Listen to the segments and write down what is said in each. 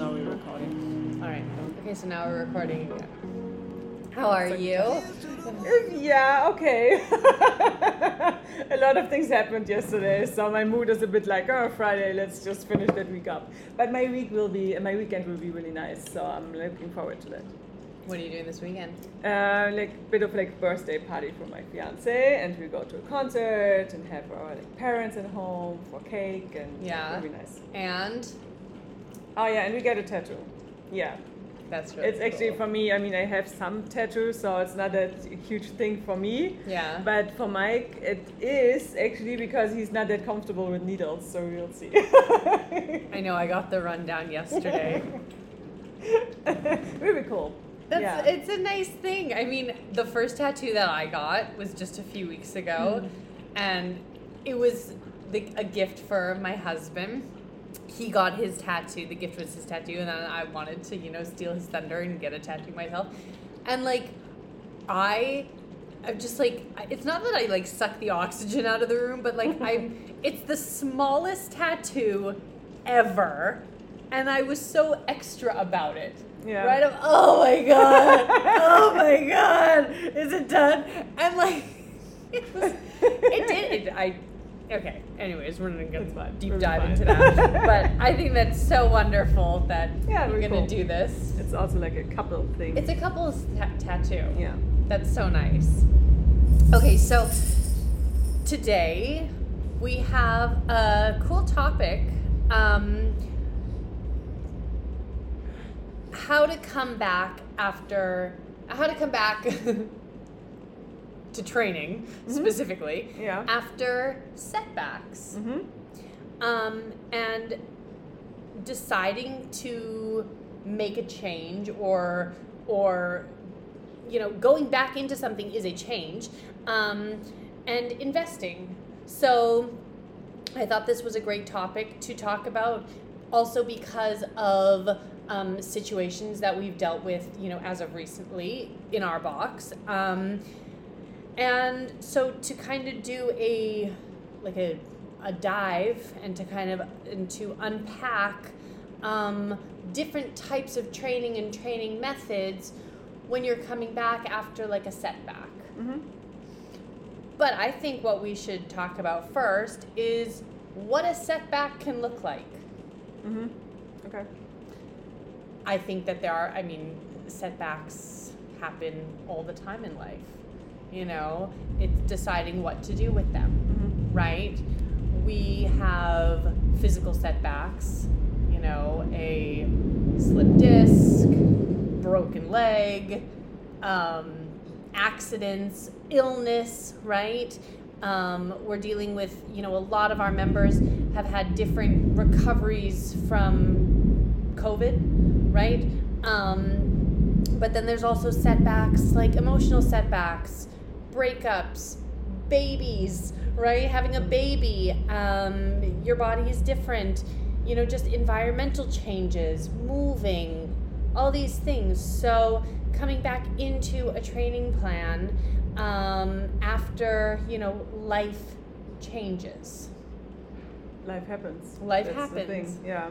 now we're recording. All right. Okay, so now we're recording again. How are you? Yeah, okay. a lot of things happened yesterday, so my mood is a bit like, oh, Friday, let's just finish that week up. But my week will be, my weekend will be really nice, so I'm looking forward to that. What are you doing this weekend? Uh, like bit of like birthday party for my fiance, and we go to a concert and have our like, parents at home for cake and Yeah. it'll be nice. And Oh yeah, and we get a tattoo. Yeah, that's really it's actually cool. for me. I mean, I have some tattoos, so it's not a huge thing for me. Yeah. But for Mike, it is actually because he's not that comfortable with needles, so we'll see. I know I got the rundown yesterday. really cool. That's yeah. it's a nice thing. I mean, the first tattoo that I got was just a few weeks ago, Mm. and it was the, a gift for my husband. He got his tattoo. The gift was his tattoo, and then I wanted to, you know, steal his thunder and get a tattoo myself. And like, I, I'm just like, it's not that I like suck the oxygen out of the room, but like I'm, it's the smallest tattoo ever, and I was so extra about it. Yeah. Right up. Oh my god. oh my god. Is it done? And like, it was. It did. It, I. Okay. Anyways, we're not gonna fine. deep dive fine. into that. but I think that's so wonderful that Yeah, we're gonna cool. do this. It's also like a couple thing. It's a couple's ta- tattoo. yeah. That's so nice. Okay, so today we have a cool topic. Um, how to come back after, how to come back to training specifically Yeah. after setbacks Mm-hmm. um, and deciding to make a change or or you know going back into something is a change um, and investing so i thought this was a great topic to talk about also because of um, situations that we've dealt with you know as of recently in our box um, and so to kind of do a like a, a dive and to kind of and to unpack um, different types of training and training methods when you're coming back after like a setback Mm-hmm. but i think what we should talk about first is what a setback can look like Mm-hmm. Okay. I think that there are, I mean, setbacks happen all the time in life. You know, it's deciding what to do with them, Mm-hmm. right? We have physical setbacks, you know, a slip disc, broken leg, um, accidents, illness, right? Um, we're dealing with, you know, a lot of our members have had different recoveries from COVID, right? Um, but then there's also setbacks like emotional setbacks, breakups, babies, right? Having a baby, um, your body is different, you know, just environmental changes, moving, all these things. So coming back into a training plan um, after, you know, life changes. Life happens. Life That's happens. Yeah,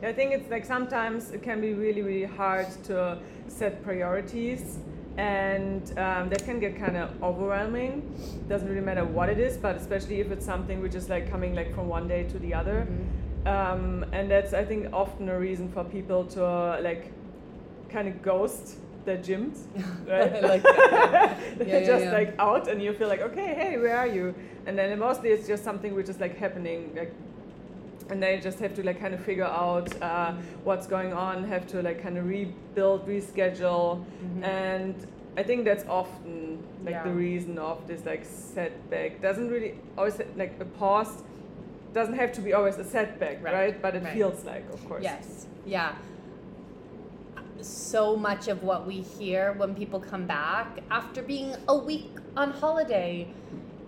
I think it's like sometimes it can be really, really hard to set priorities, and um, that can get kind of overwhelming. Doesn't really matter what it is, but especially if it's something which is like coming like from one day to the other. Um, and that's I think often a reason for people to uh, like kind of ghost their gyms, right? Like that. They're Yeah, yeah, just yeah. like out, and you feel like, okay, hey, where are you? And then mostly it's just something which is like happening, like, and they just have to like kind of figure out uh, what's going on, have to like kind of rebuild, reschedule, and I think that's often like the Mm-hmm. Reason of this like setback. Doesn't really always like a pause. Doesn't have to be always a setback, Right, right? But it right. feels like, of course. Yes. Yeah. So much of what we hear when people come back after being a week on holiday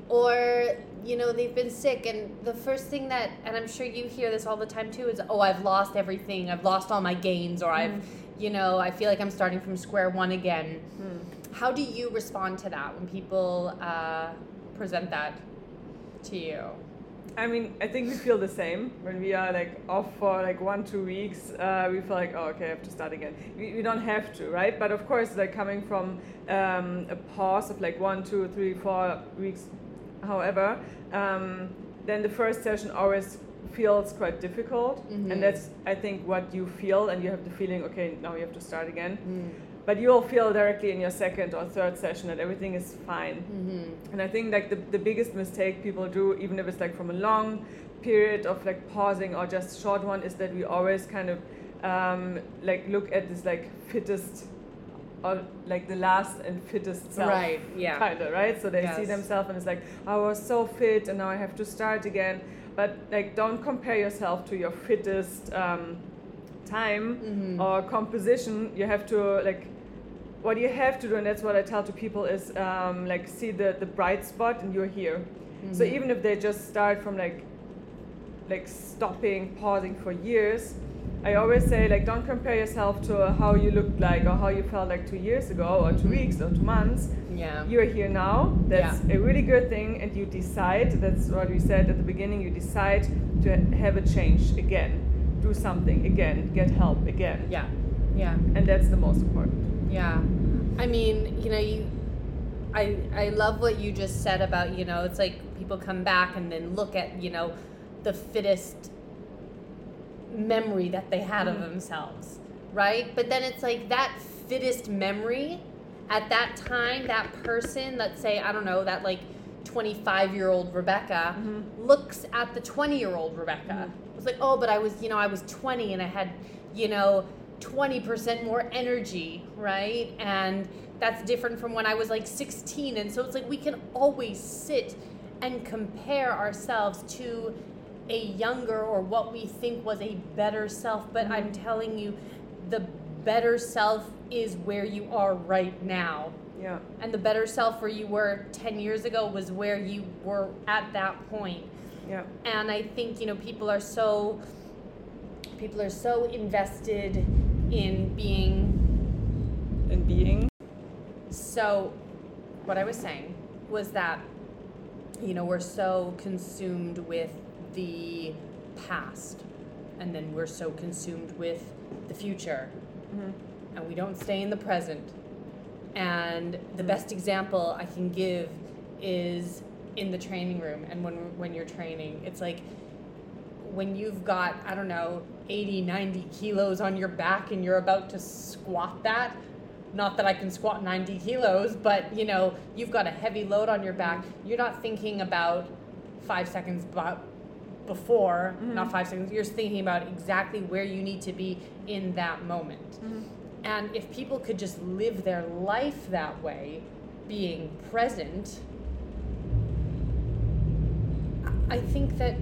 or you know they've been sick and the first thing that and I'm sure you hear this all the time too is oh I've lost everything I've lost all my gains or I've you know I feel like I'm starting from square one again Hmm. How do you respond to that when people uh, present that to you I mean, I think we feel the same when we are like off for like one, two weeks. Uh, we feel like, oh, okay, I have to start again. We, we don't have to, right? But of course, like coming from um, a pause of like one, two, three, four weeks, however, um, then the first session always feels quite difficult. Mhm. And that's, I think, what you feel, and you have the feeling, okay, now you have to start again. Mm. But you'll feel directly in your second or third session that everything is fine. Mm-hmm. And I think like the, the biggest mistake people do, even if it's like from a long period of like pausing or just short one, is that we always kind of um, like look at this like fittest or like the last and fittest self. Right, yeah. Kind of, right? So they see themselves and it's like, I was so fit and now I have to start again. But like, don't compare yourself to your fittest um, time Mhm. or composition. You have to like what you have to do, and that's what I tell to people, is um, like see the, the bright spot, and you're here. So Mhm. even if they just start from like like stopping, pausing for years, I always say like don't compare yourself to how you looked like or how you felt like two years ago or 2 Mhm. weeks or two months. Yeah. You're here now. That's a really good thing, and you decide. That's what we said at the beginning. You decide to have a change again, do something again, get help again, yeah. Yeah. and that's the most important. Yeah. I mean, you know, you I I love what you just said about, you know, it's like people come back and then look at, you know, the fittest memory that they had of Mhm. themselves, right? But then it's like that fittest memory at that time, that person, let's say, I don't know, that like 25 year old Rebecca Mhm. looks at the 20 year old Rebecca. It's like, oh, but I was, you know, I was 20 and I had, you know, 20% more energy, right? And that's different from when I was like 16. And so it's like we can always sit and compare ourselves to a younger or what we think was a better self. But I'm mm-hmm. telling you, the better self is where you are right now. Yeah. And the better self where you were 10 years ago was where you were at that point. Yeah. And I think, you know, people are so people are so invested in being In being. so what I was saying was that you know, we're so consumed with the past and then we're so consumed with the future Mhm. and we don't stay in the present. And the best example I can give is in the training room and when when you're training. It's like when you've got, I don't know, 80, 90 kilos on your back and you're about to squat that. Not that I can squat 90 kilos, but you know, you've got a heavy load on your back. You're not thinking about five seconds before, mm-hmm. not five seconds, you're thinking about exactly where you need to be in that moment. Mm-hmm. And if people could just live their life that way, being present, I think that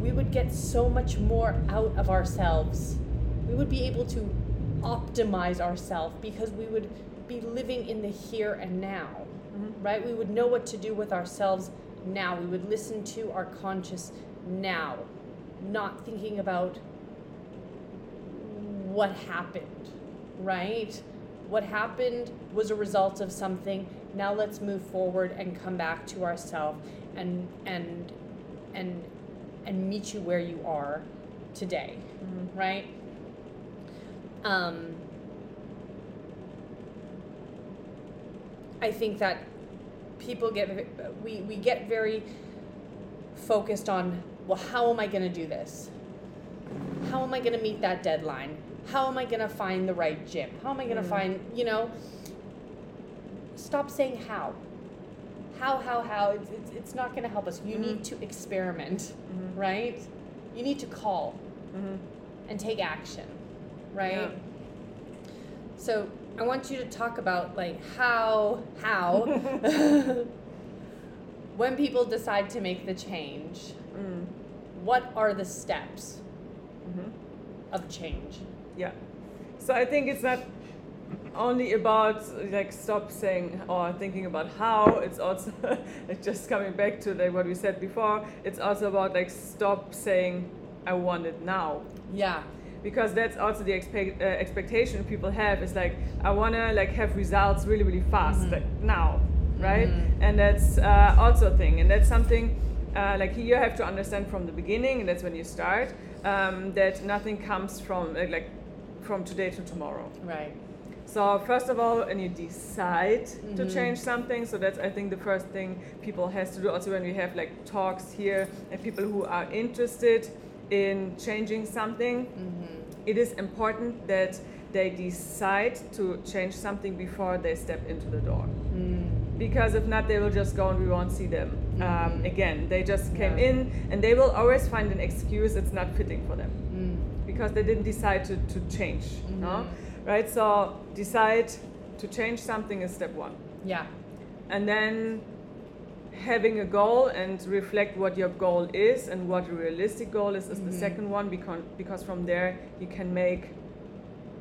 we would get so much more out of ourselves. We would be able to optimize ourselves because we would be living in the here and now, mm-hmm. right? We would know what to do with ourselves now. We would listen to our conscious now, not thinking about what happened, right? What happened was a result of something. Now let's move forward and come back to ourselves and and and and meet you where you are today, right? Um, I think that people get we we get very focused on well, how am I going to do this? How am I going to meet that deadline? How am I going to find the right gym? How am I going to Mm. find, you know, stop saying how. How, how, how. It's, it's, it's not going to help us. You Mhm. need to experiment, Mhm. right? You need to call Mhm. and take action, right? Yeah. So I want you to talk about like how, how, when people decide to make the change, Mm. what are the steps Mhm. of change? Yeah. So I think it's not only about like stop saying or thinking about how. It's also it's just coming back to like what we said before. It's also about like stop saying I want it now Yeah. because that's also the expect, uh, expectation people have is like I want to like have results really really fast Mhm. like now right Mhm. and that's uh, also a thing and that's something uh, like you have to understand from the beginning, and that's when you start, um, that nothing comes from like from today to tomorrow. Right. So first of all, and you decide to Mhm. change something. So that's I think the first thing people has to do. Also when we have like talks here and people who are interested in changing something, Mm-hmm. it is important that they decide to change something before they step into the door. Mm. Because if not, they will just go and we won't see them um, Mhm. again. They just came Yeah. in and they will always find an excuse it's not fitting for them Mm. because they didn't decide to, to change. No? Right? So decide to change something is step one. Yeah. And then having a goal and reflect what your goal is and what a realistic goal is is the Mhm. second one because, because from there you can make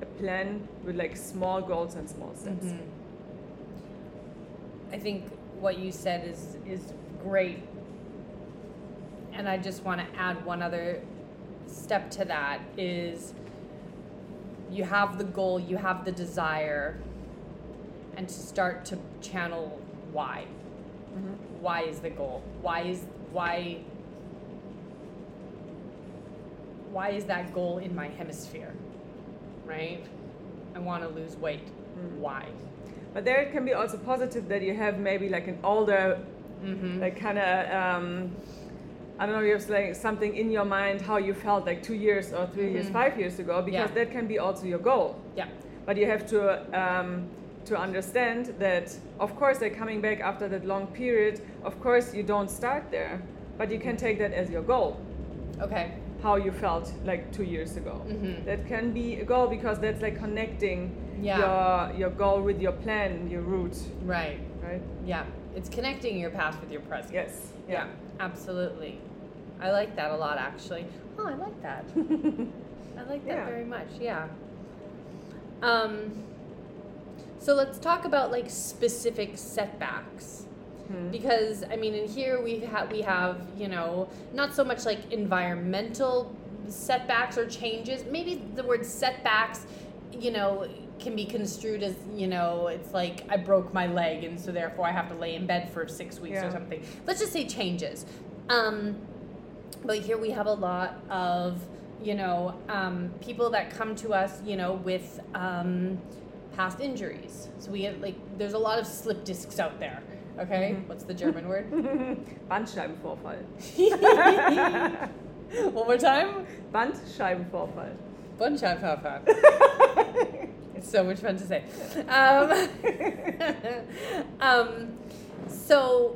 a plan with like small goals and small steps. Mhm. I think what you said is is great, and I just want to add one other step to that is you have the goal, you have the desire, and to start to channel why. Mhm. Why is the goal? Why is why why is that goal in my hemisphere? Right? I want to lose weight. Mm. Why? But there it can be also positive that you have maybe like an older Mm-hmm. like kind of um, I don't know, you have like something in your mind how you felt like two years or 3 years, Mhm. five years ago, because Yeah. that can be also your goal. yeah. But you have to um, to understand that, of course, they're coming back after that long period. Of course, you don't start there, but you can take that as your goal. Okay. How you felt like two years ago. Mhm. That can be a goal because that's like connecting Yeah. your your goal with your plan, your route, Right. right? Yeah. It's connecting your past with your present. Yes. Yeah. Absolutely. I like that a lot, actually. Oh, I like that. I like that Yeah. very much. Yeah. Um. So let's talk about like specific setbacks. Hmm. because I mean, in here we have we have you know not so much like environmental setbacks or changes. Maybe the word setbacks, you know, can be construed as you know it's like I broke my leg and so therefore I have to lay in bed for six weeks Yeah. or something. Let's just say changes. Um, but here we have a lot of you know um, people that come to us you know with um, past injuries. So we get like there's a lot of slip discs out there. Okay, Mhm. what's the German word? Bandscheibenvorfall. One more time. Bandscheibenvorfall. Bandscheibenvorfall. It's so much fun to say. Um, um, so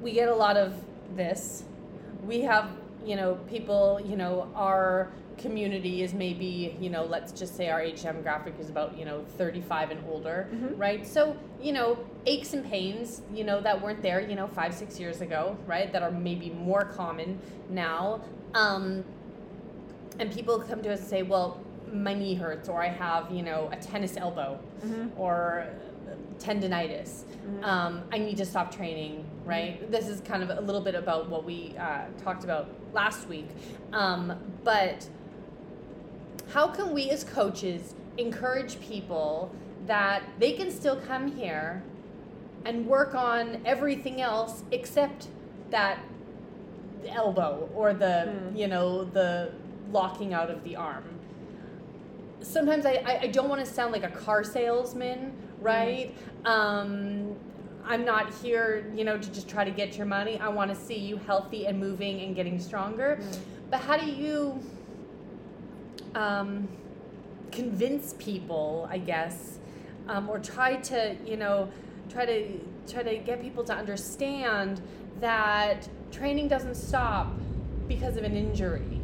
we get a lot of this. We have, you know, people, you know, our community is maybe, you know, let's just say our age demographic is about, you know, 35 and older, Mhm. right? So, you know, aches and pains, you know, that weren't there, you know, five, six years ago, right? That are maybe more common now. Um, and people come to us and say, well, my knee hurts, or I have, you know, a tennis elbow, Mhm. or tendonitis. Mhm. Um, I need to stop training, right? This is kind of a little bit about what we uh, talked about last week. Um, but how can we as coaches encourage people that they can still come here and work on everything else except that elbow or the Hmm. you know the locking out of the arm. Sometimes i, I, I don't want to sound like a car salesman right? Um, i'm not here you know to just try to get your money. I want to see you healthy and moving and getting stronger. Mm. but how do you um, convince people i guess um, or try to you know try to try to get people to understand that training doesn't stop because of an injury.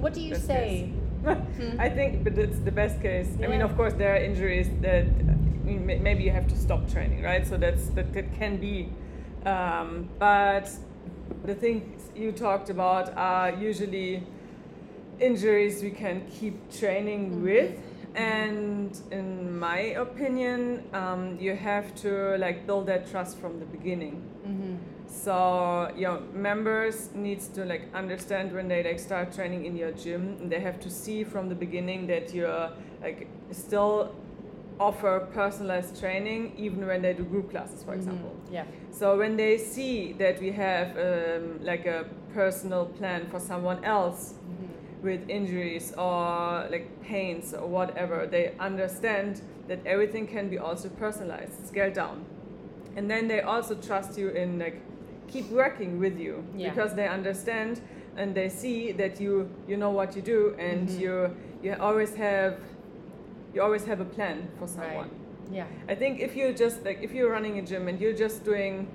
What do you Best say Hmm. I think, but it's the best case. I mean, of course, there are injuries that I mean, maybe you have to stop training, right? So that's that, that can be. Um, but the things you talked about are usually injuries we can keep training Mhm. with. And in my opinion, um, you have to like build that trust from the beginning. mm-hmm. So your members needs to like understand when they like start training in your gym, and they have to see from the beginning that you're like still offer personalized training even when they do group classes, for Mhm. example. Yeah. So when they see that we have um, like a personal plan for someone else Mhm. with injuries or like pains or whatever, they understand that everything can be also personalized, scaled down. And then they also trust you in like keep working with you Yeah. because they understand and they see that you you know what you do and Mhm. you you always have you always have a plan for someone. Yeah. I think if you're just like if you're running a gym and you're just doing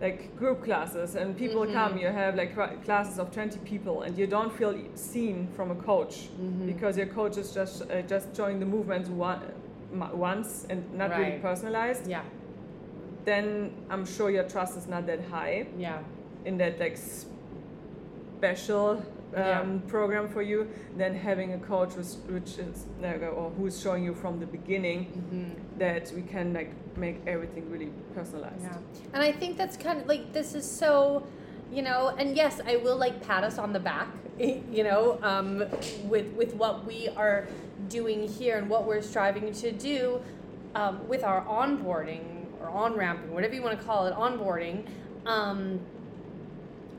like group classes and people Mhm. come, you have like classes of 20 people and you don't feel seen from a coach Mhm. because your coach is just uh, just showing the movements one, once and not really personalized, Yeah. Then I'm sure your trust is not that high Yeah. in that like special um, Yeah. program for you than having a coach which, which is like, or who's showing you from the beginning Mhm. that we can like make everything really personalized. Yeah. And I think that's kind of like this is so, you know, and yes, I will like pat us on the back, you know, um, with with what we are doing here and what we're striving to do um, with our onboarding on ramping, whatever you want to call it, onboarding. Um,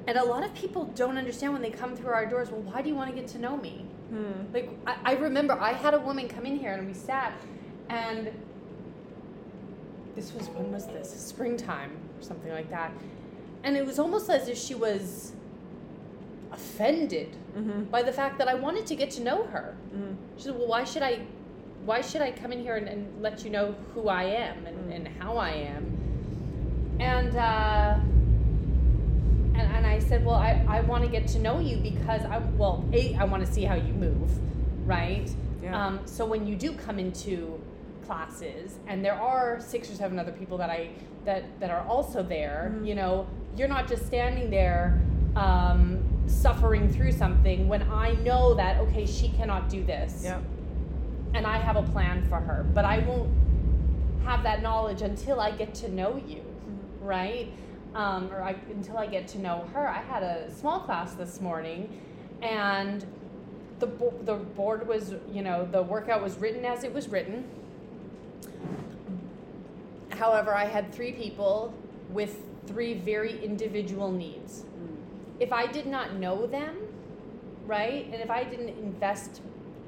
and a lot of people don't understand when they come through our doors. Well, why do you want to get to know me? Hmm. Like I, I remember I had a woman come in here and we sat and this was when was this? Springtime or something like that. And it was almost as if she was offended Mm-hmm. by the fact that I wanted to get to know her. Mm-hmm. She said, Well why should I why should I come in here and, and let you know who I am and, Mm. and how I am? And uh and, and I said, Well, I, I want to get to know you because I well, A, I want to see how you move, right? Yeah. Um, so when you do come into classes and there are six or seven other people that I that that are also there, Mhm. you know, you're not just standing there um, suffering through something when I know that okay, she cannot do this yeah. And I have a plan for her, but I won't have that knowledge until I get to know you, Mm-hmm. right? Um, or I, until I get to know her. I had a small class this morning, and the bo- the board was, you know, the workout was written as it was written. However, I had three people with three very individual needs if I did not know them, right, and if I didn't invest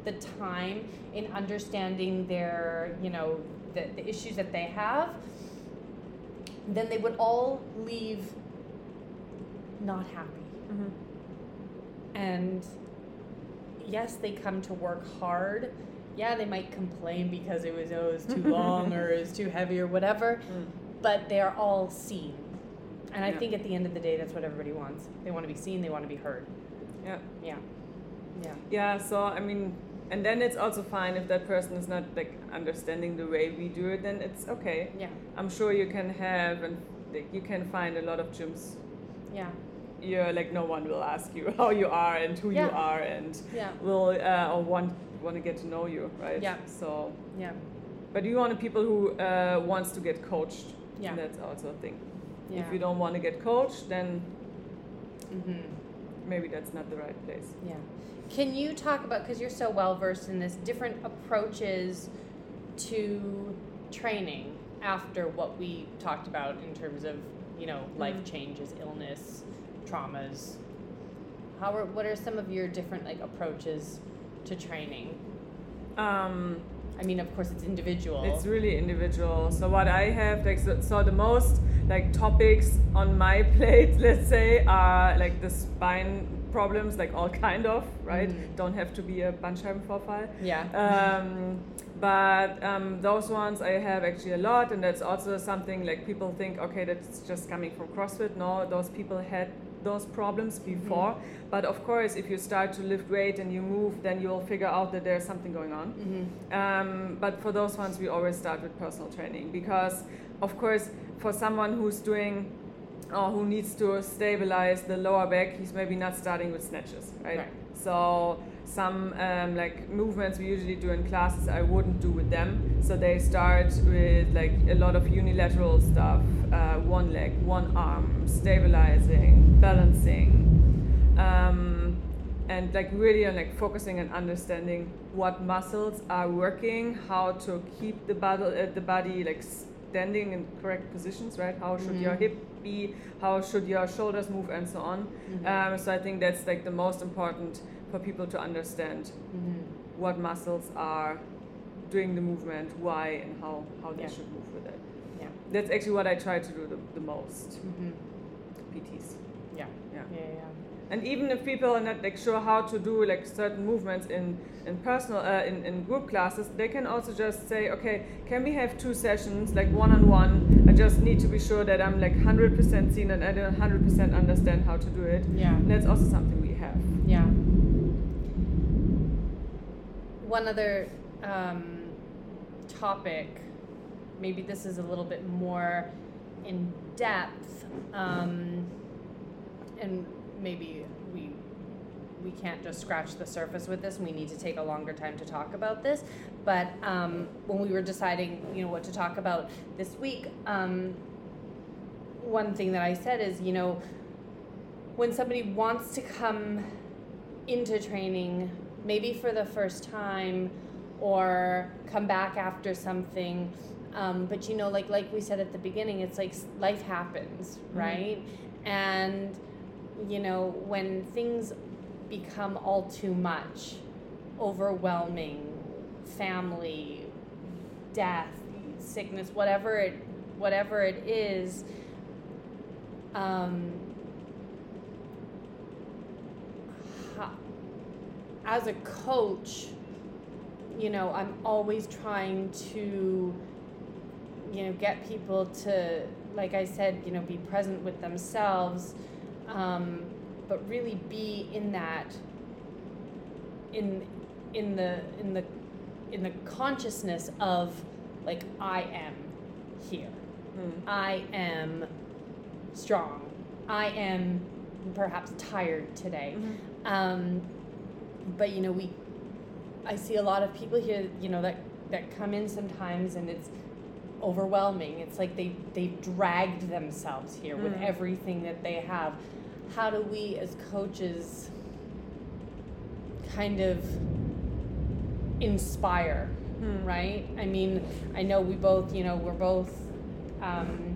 the time in understanding their, you know, the, the issues that they have, then they would all leave not happy. Mm-hmm. And yes, they come to work hard. Yeah, they might complain because it was oh, it was too long or it was too heavy or whatever, Mm. but they are all seen. And I Yeah. think at the end of the day, that's what everybody wants. They want to be seen. They want to be heard. Yeah. Yeah. Yeah. Yeah. So I mean, and then it's also fine if that person is not like understanding the way we do it. Then it's okay. Yeah. I'm sure you can have and like you can find a lot of gyms. Yeah. You're like no one will ask you how you are and who you are and Yeah. will uh, or want want to get to know you, right? Yeah. So, Yeah. but you want people who uh, wants to get coached. Yeah. And that's also a thing. Yeah. If you don't want to get coached, then Mm-hmm. Maybe that's not the right place. Yeah. Can you talk about because you're so well versed in this different approaches to training after what we talked about in terms of you know life Mhm. changes, illness, traumas. How are what are some of your different like approaches to training? Um, I mean, of course, it's individual. It's really individual. So what I have, like, so, so the most like topics on my plate, let's say, are like the spine problems, like all kind of, right? Mhm. Don't have to be a Bandscheibenvorfall. yeah. Um, but um, those ones I have actually a lot, and that's also something like people think, okay, that's just coming from CrossFit. No, those people had those problems before. But of course, if you start to lift weight and you move, then you'll figure out that there's something going on. mm-hmm. Um, but for those ones, we always start with personal training because, of course, for someone who's doing or who needs to stabilize the lower back, he's maybe not starting with snatches, right? Right. So some um, like movements we usually do in classes, I wouldn't do with them. So they start with like a lot of unilateral stuff, uh, one leg, one arm, stabilizing, balancing. Um, and like really on like focusing and understanding what muscles are working, how to keep the body, uh, the body like standing in correct positions, right? How should your Mhm. hip be? How should your shoulders move, and so on. Mhm. Um, so I think that's like the most important for people to understand Mhm. what muscles are doing the movement, why, and how how they Yeah. should move with it. Yeah. That's actually what I try to do the, the most. Mhm. PTs. Yeah. Yeah. Yeah. Yeah. And even if people are not like sure how to do like certain movements in in personal uh, in, in group classes, they can also just say, okay, can we have two sessions like one on one? I just need to be sure that I'm like hundred percent seen and I don't hundred percent understand how to do it. Yeah. And that's also something we have. Yeah. One other um, topic, maybe this is a little bit more in depth, um, and maybe we we can't just scratch the surface with this. We need to take a longer time to talk about this. But um, when we were deciding, you know, what to talk about this week, um, one thing that I said is, you know, when somebody wants to come into training, maybe for the first time, or come back after something, um, but you know, like like we said at the beginning, it's like life happens, Mhm. right? And you know, when things become all too much, overwhelming, family, death, sickness, whatever it whatever it is, um, as a coach, you know, I'm always trying to, you know, get people to, like I said, you know, be present with themselves, um, but really be in that, in, in the, in the, in the consciousness of, like, I am here. Hmm. I am strong. I am perhaps tired today. Mhm. Um, but you know, we, I see a lot of people here, you know, that that come in sometimes, and it's overwhelming. It's like they they dragged themselves here with Mm. everything that they have. How do we, as coaches, kind of inspire Hmm. right? I mean, I know we both, you know, we're both um,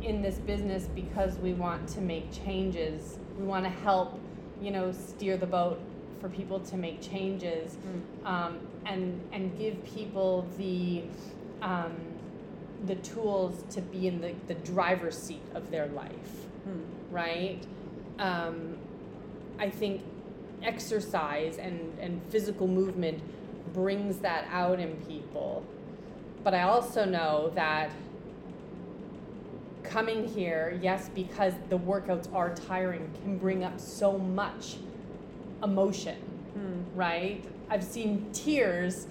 in this business because we want to make changes. We want to help, you know, steer the boat for people to make changes, Hmm. um, and and give people the um, the tools to be in the, the driver's seat of their life Hmm. right? Um, I think exercise and, and physical movement brings that out in people. But I also know that coming here, yes, because the workouts are tiring, can bring up so much emotion, Hmm. right? I've seen tears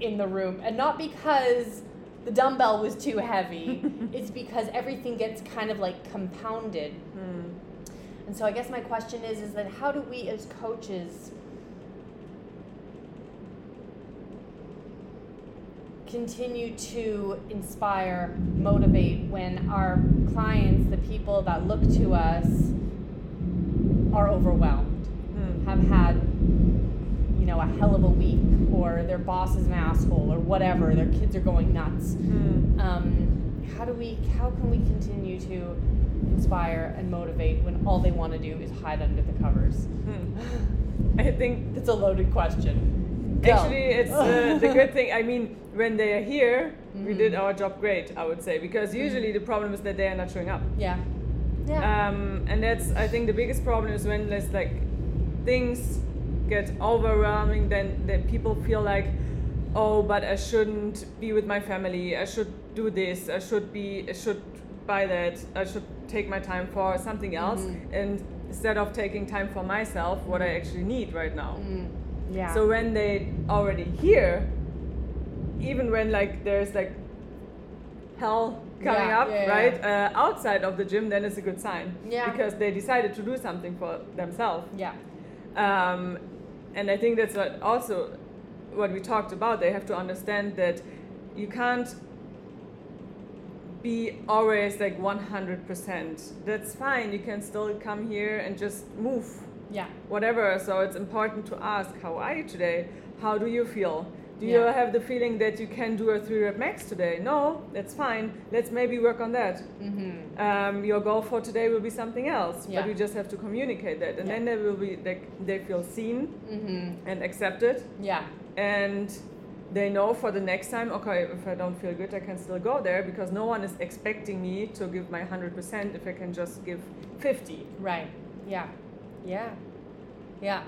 in the room, and not because the dumbbell was too heavy, it's because everything gets kind of like compounded. Hmm. And so I guess my question is is that how do we as coaches continue to inspire, motivate when our clients, the people that look to us are overwhelmed. Have had you know a hell of a week or their boss is an asshole or whatever, their kids are going nuts. Hmm. Um, how do we how can we continue to inspire and motivate when all they want to do is hide under the covers? Hmm. I think It's a loaded question. Go. Actually, it's uh, the good thing. I mean, when they are here, we Mhm. did our job great, I would say, because usually the problem is that they are not showing up. Yeah. Yeah. Um, and that's, I think, the biggest problem is when there's like things get overwhelming, then then people feel like, oh, but I shouldn't be with my family. I should do this. I should be. I should buy that. I should take my time for something else, Mhm. and instead of taking time for myself, what I actually need right now. Mm, yeah. So when they already here, even when like there's like hell coming Yeah, up, yeah, right, Uh, outside of the gym, then it's a good sign. Yeah. Because they decided to do something for themselves. yeah. Um, and I think that's what also what we talked about. They have to understand that you can't be always like 100%. That's fine. You can still come here and just move Yeah. whatever. So it's important to ask, how are you today? How do you feel? Do Yeah. you have the feeling that you can do a three rep max today? No, that's fine. Let's maybe work on that. Mm-hmm. Um, your goal for today will be something else, Yeah. but we just have to communicate that, and Yeah. then they will be like they feel seen Mm-hmm. and accepted, Yeah. and they know for the next time, okay, if I don't feel good, I can still go there because no one is expecting me to give my hundred percent if I can just give fifty. Right. Yeah. Yeah. Yeah.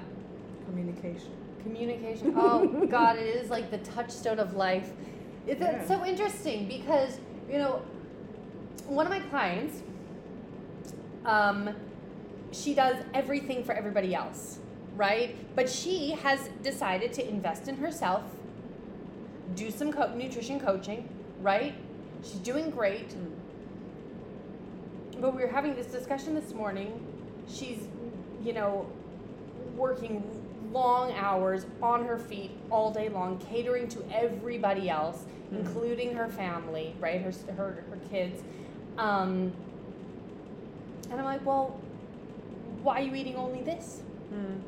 Communication. Communication. Oh God, it is like the touchstone of life. It's Yeah. it's so interesting because you know, one of my clients, um, she does everything for everybody else, right? But she has decided to invest in herself, do some co- nutrition coaching, right? She's doing great. Mm. But we were having this discussion this morning. She's, you know, working long hours on her feet all day long, catering to everybody else, Mhm. including her family, right? Her her her kids. Um, and I'm like, well, why are you eating only this? Mm.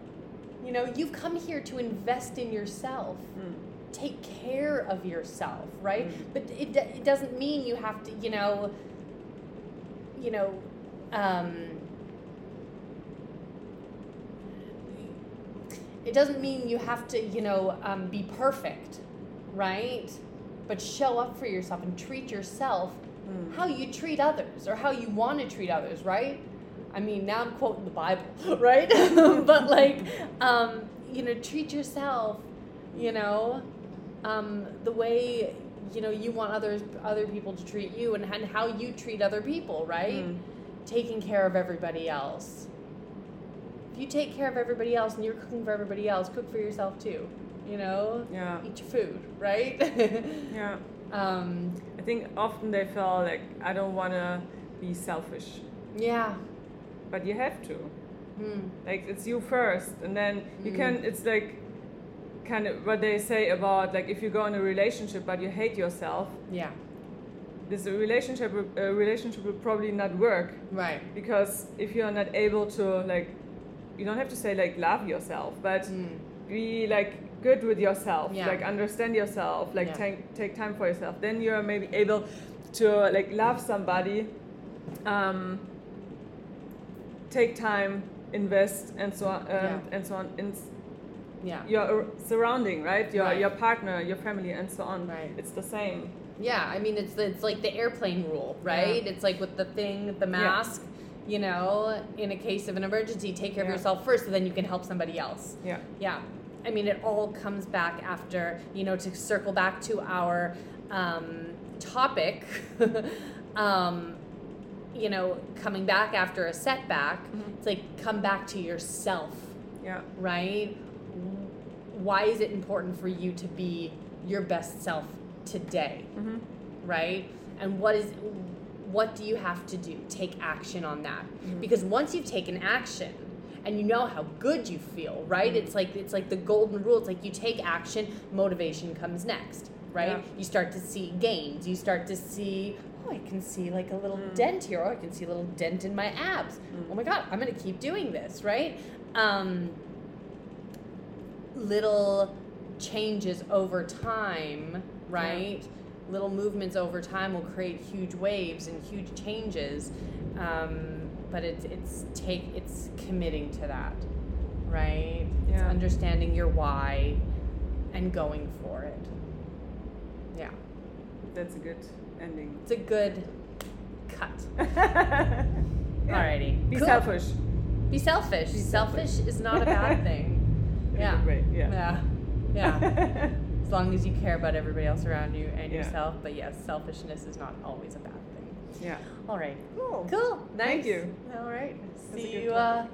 You know, you've come here to invest in yourself. Mm. Take care of yourself, right? Mm. But it, it doesn't mean you have to, you know, you know, um, it doesn't mean you have to, you know, um, be perfect, right? But show up for yourself and treat yourself Mm. how you treat others or how you want to treat others, right? I mean, now I'm quoting the Bible, right? but like, um, you know, treat yourself, you know, um, the way you know you want others, other people to treat you, and, and how you treat other people, right? Mm. Taking care of everybody else. If you take care of everybody else and you're cooking for everybody else, cook for yourself too. You know, Yeah. eat your food, right? Yeah. um, I think often they feel like I don't want to be selfish, yeah. but you have to. Mm. Like it's you first, and then you Mm. can. It's like kind of what they say about like if you go in a relationship but you hate yourself, Yeah. this relationship will- uh, relationship will probably not work Right. because if you're not able to like, you don't have to say like love yourself, but Mm. be like good with yourself Yeah. like understand yourself like Yeah. take take time for yourself then you're maybe able to like love somebody um, take time invest and so on and, Yeah. and so on in Yeah. your surrounding right your Right. your partner your family and so on Right. it's the same Yeah, I mean it's it's like the airplane rule, right? It's like with the thing, the mask. You know, in a case of an emergency, take care Yeah. of yourself first, and then you can help somebody else. yeah Yeah, I mean it all comes back after you know to circle back to our um, topic. um, you know, coming back after a setback, Mhm. it's like come back to yourself. yeah right? Why is it important for you to be your best self today, hmm right? And what is what do you have to do? Take action on that. Mhm. Because once you've taken action and you know how good you feel, right? It's like it's like the golden rule. It's like you take action, motivation comes next, right? Yeah. You start to see gains. You start to see, oh, I can see like a little Mm. dent here. Oh, I can see a little dent in my abs. Mm. Oh my god, I'm gonna keep doing this, right? Um, little changes over time, right? Little movements over time will create huge waves and huge changes. Um, but it's it's take it's committing to that, right? It's Yeah. understanding your why and going for it. Yeah, that's a good ending it's a good cut. yeah. Alrighty, be Cool. selfish Be selfish. Be selfish. selfish. is not a bad thing. Yeah. yeah Yeah. Yeah. as long as you care about everybody else around you and yeah. yourself. But yes, selfishness is not always a bad thing. Yeah. All right. Cool. Cool. Nice. Thank you. All right. That's see you. Uh,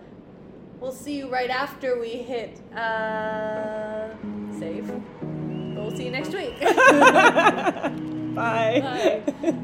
we'll see you right after we hit uh, save. But we'll see you next week. Bye. Bye.